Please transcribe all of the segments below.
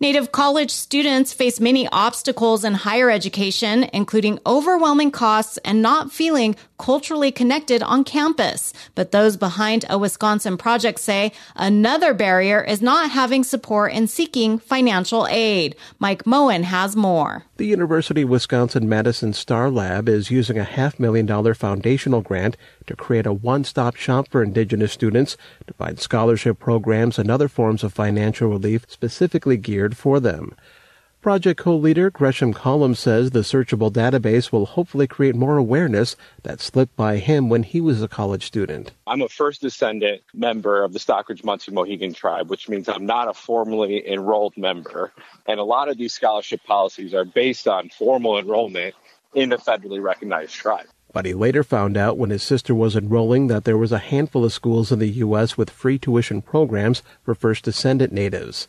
Native college students face many obstacles in higher education, including overwhelming costs and not feeling culturally connected on campus. But those behind a Wisconsin project say another barrier is not having support in seeking financial aid. Mike Moen has more. The University of Wisconsin Madison Star Lab is using a half million dollar foundational grant to create a one stop shop for Indigenous students to find scholarship programs and other forms of financial relief specifically geared for them. Project co-leader Gresham Collum says the searchable database will hopefully create more awareness that slipped by him when he was a college student. I'm a first descendant member of the Stockbridge Munsee Mohican tribe, which means I'm not a formally enrolled member. And a lot of these scholarship policies are based on formal enrollment in a federally recognized tribe. But he later found out when his sister was enrolling that there was a handful of schools in the U.S. with free tuition programs for first descendant natives.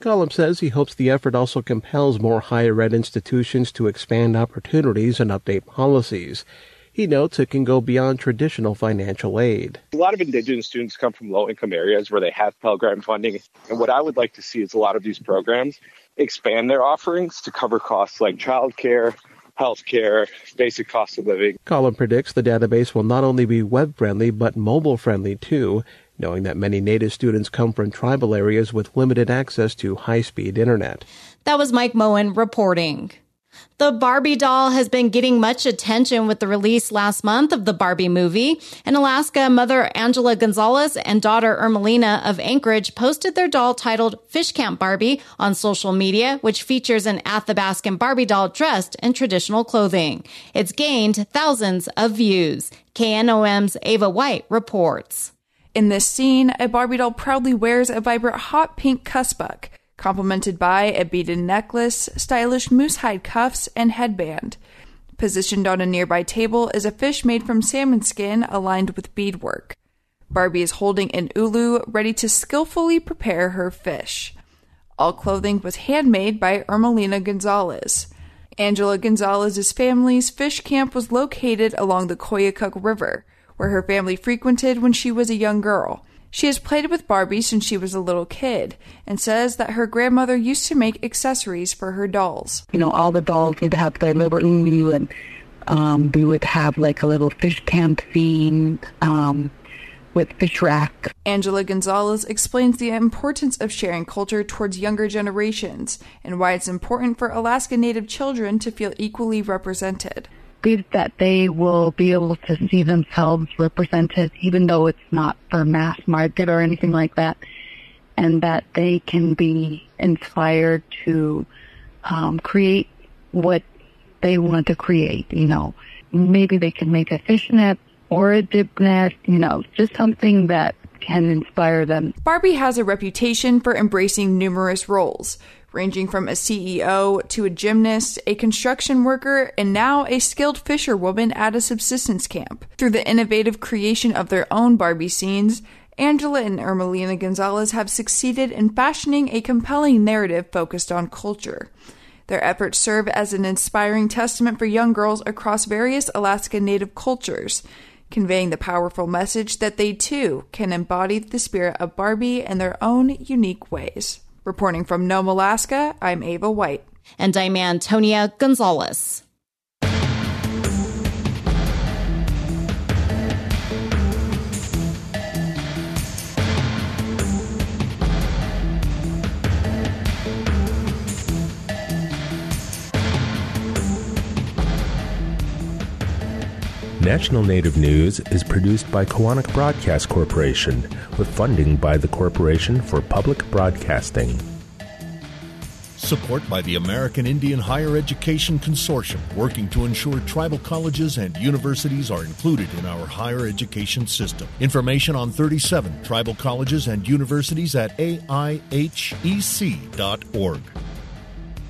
Collum says he hopes the effort also compels more higher ed institutions to expand opportunities and update policies. He notes it can go beyond traditional financial aid. A lot of Indigenous students come from low income areas where they have Pell Grant funding. And what I would like to see is a lot of these programs expand their offerings to cover costs like childcare, healthcare, basic cost of living. Collum predicts the database will not only be web friendly but mobile friendly too, knowing that many Native students come from tribal areas with limited access to high speed internet. That was Mike Moen reporting. The Barbie doll has been getting much attention with the release last month of the Barbie movie. In Alaska, mother Angela Gonzalez and daughter Ermelina of Anchorage posted their doll titled Fish Camp Barbie on social media, which features an Athabascan Barbie doll dressed in traditional clothing. It's gained thousands of views. KNOM's Ava White reports. In this scene, a Barbie doll proudly wears a vibrant hot pink kuspuk, complemented by a beaded necklace, stylish moose hide cuffs, and headband. Positioned on a nearby table is a fish made from salmon skin aligned with beadwork. Barbie is holding an ulu ready to skillfully prepare her fish. All clothing was handmade by Ermelina Gonzalez. Angela Gonzalez's family's fish camp was located along the Koyukuk River, where her family frequented when she was a young girl. She has played with Barbie since she was a little kid and says that her grandmother used to make accessories for her dolls. You know, all the dolls would have their little and um, we would have like a little fish camp scene um, with fish rack. Angela Gonzalez explains the importance of sharing culture towards younger generations and why it's important for Alaska Native children to feel equally represented that they will be able to see themselves represented, even though it's not for mass market or anything like that, and that they can be inspired to um, create what they want to create. You know, maybe they can make a fishnet or a dip net. You know, just something that can inspire them. Barbie has a reputation for embracing numerous roles ranging from a CEO to a gymnast, a construction worker, and now a skilled fisherwoman at a subsistence camp. Through the innovative creation of their own Barbie scenes, Angela and Ermelina Gonzalez have succeeded in fashioning a compelling narrative focused on culture. Their efforts serve as an inspiring testament for young girls across various Alaska Native cultures, conveying the powerful message that they too can embody the spirit of Barbie in their own unique ways. Reporting from Nome, Alaska, I'm Ava White. And I'm Antonia Gonzalez. National Native News is produced by Koahnic Broadcast Corporation with funding by the Corporation for Public Broadcasting. Support by the American Indian Higher Education Consortium, working to ensure tribal colleges and universities are included in our higher education system. Information on 37 tribal colleges and universities at aihec.org.